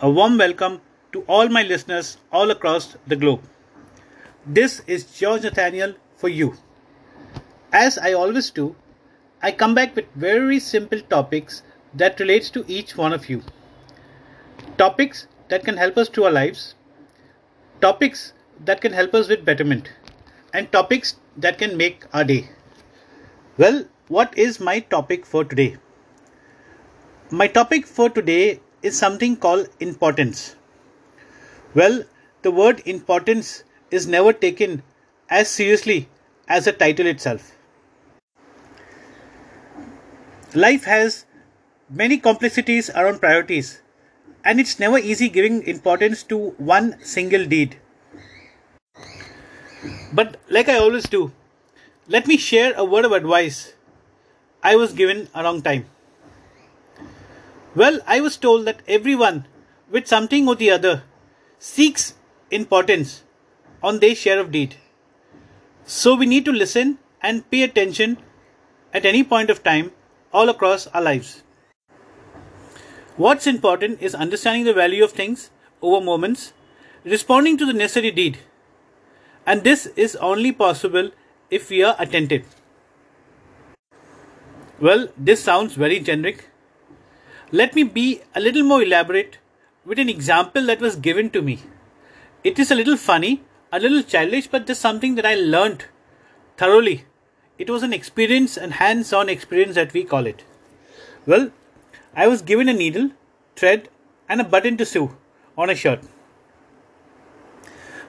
A warm welcome to all my listeners all across the globe. This is George Nathaniel for you. As I always do, I come back with very simple topics that relates to each one of you. Topics that can help us through our lives, topics that can help us with betterment, and topics that can make our day. Well, what is my topic for today? My topic for today is something called importance. Well, the word importance is never taken as seriously as the title itself. Life has many complexities around priorities, and it's never easy giving importance to one single deed. But, like I always do, let me share a word of advice I was given a long time. Well, I was told that everyone with something or the other seeks importance on their share of deed. So we need to listen and pay attention at any point of time all across our lives. What's important is understanding the value of things over moments, responding to the necessary deed. And this is only possible if we are attentive. Well, this sounds very generic let me be a little more elaborate with an example that was given to me. It is a little funny, a little childish, but just something that I learned thoroughly. It was an experience, and hands on experience that we call it. Well, I was given a needle, thread, and a button to sew on a shirt.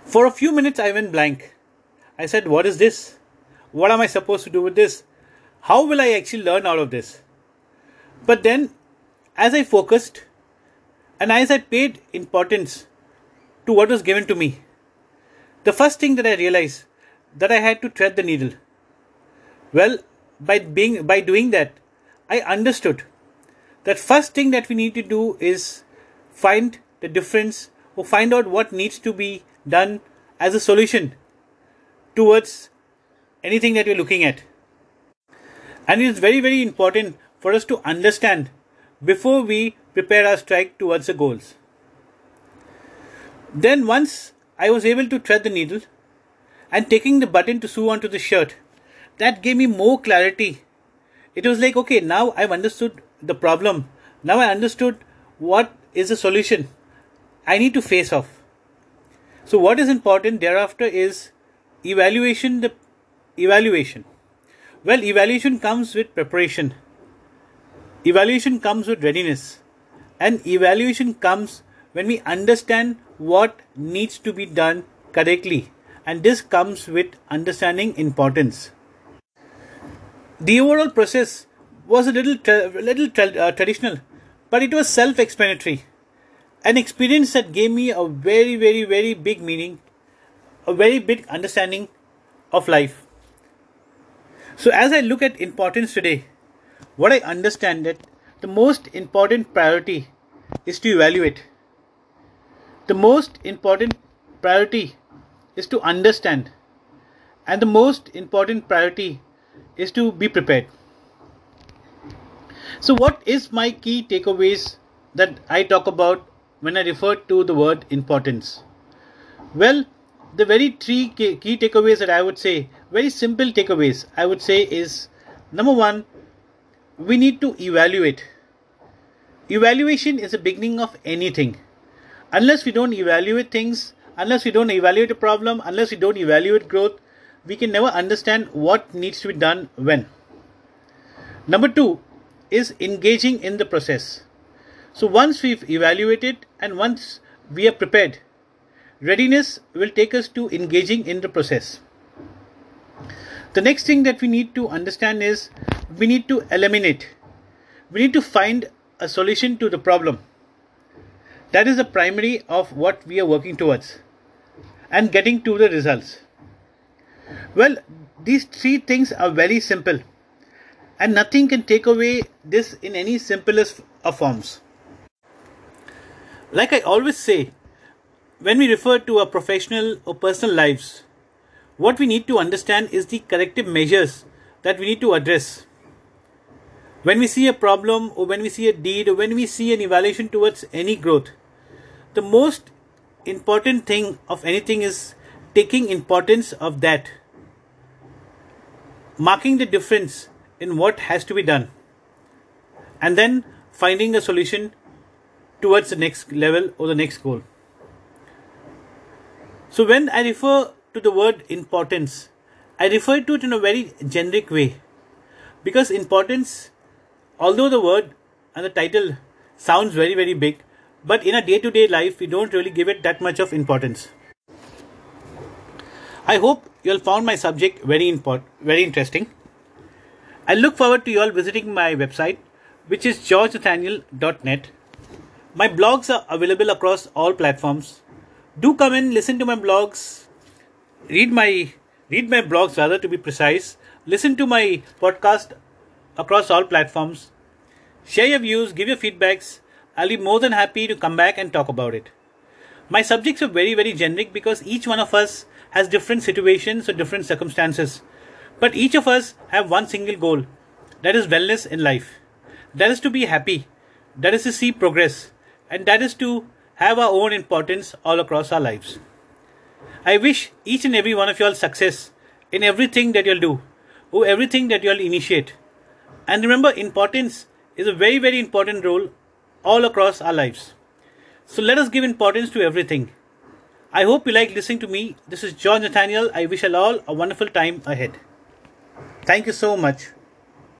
For a few minutes, I went blank. I said, What is this? What am I supposed to do with this? How will I actually learn out of this? But then as I focused and as I paid importance to what was given to me, the first thing that I realized that I had to thread the needle. Well, by being by doing that, I understood that first thing that we need to do is find the difference or find out what needs to be done as a solution towards anything that we're looking at. And it is very, very important for us to understand before we prepare our strike towards the goals. Then, once I was able to thread the needle and taking the button to sew onto the shirt, that gave me more clarity. It was like, okay, now I've understood the problem. Now I understood what is the solution I need to face off. So, what is important thereafter is evaluation. The evaluation. Well, evaluation comes with preparation Evaluation comes with readiness, and evaluation comes when we understand what needs to be done correctly, and this comes with understanding importance. The overall process was a little tra- little tra- uh, traditional, but it was self-explanatory, an experience that gave me a very, very, very big meaning, a very big understanding of life. So, as I look at importance today, what I understand that the most important priority is to evaluate. The most important priority is to understand. And the most important priority is to be prepared. So, what is my key takeaways that I talk about when I refer to the word importance? Well, the very three key takeaways that I would say, very simple takeaways, I would say is number one, we need to evaluate. Evaluation is the beginning of anything. Unless we don't evaluate things, unless we don't evaluate a problem, unless we don't evaluate growth, we can never understand what needs to be done when. Number two is engaging in the process. So once we've evaluated and once we are prepared, readiness will take us to engaging in the process. The next thing that we need to understand is we need to eliminate. We need to find a solution to the problem. That is the primary of what we are working towards and getting to the results. Well, these three things are very simple and nothing can take away this in any simplest of forms. Like I always say, when we refer to our professional or personal lives, what we need to understand is the corrective measures that we need to address when we see a problem or when we see a deed or when we see an evaluation towards any growth, the most important thing of anything is taking importance of that marking the difference in what has to be done and then finding a solution towards the next level or the next goal. So when i refer to the word importance i refer to it in a very generic way because importance although the word and the title sounds very very big but in a day to day life we don't really give it that much of importance. I hope you all found my subject very important very interesting. I look forward to you all visiting my website which is georgenathaniel.net my blogs are available across all platforms. Do come and listen to my blogs. Read my read my blogs rather to be precise. Listen to my podcast across all platforms Share your views, give your feedbacks. I'll be more than happy to come back and talk about it. My subjects are very, very generic because each one of us has different situations or different circumstances. But each of us have one single goal that is wellness in life. That is to be happy. That is to see progress. And that is to have our own importance all across our lives. I wish each and every one of you all success in everything that you'll do or everything that you'll initiate. And remember, importance is a very, very important role all across our lives. So let us give importance to everything. I hope you like listening to me. This is John Nathaniel. I wish you all a wonderful time ahead. Thank you so much.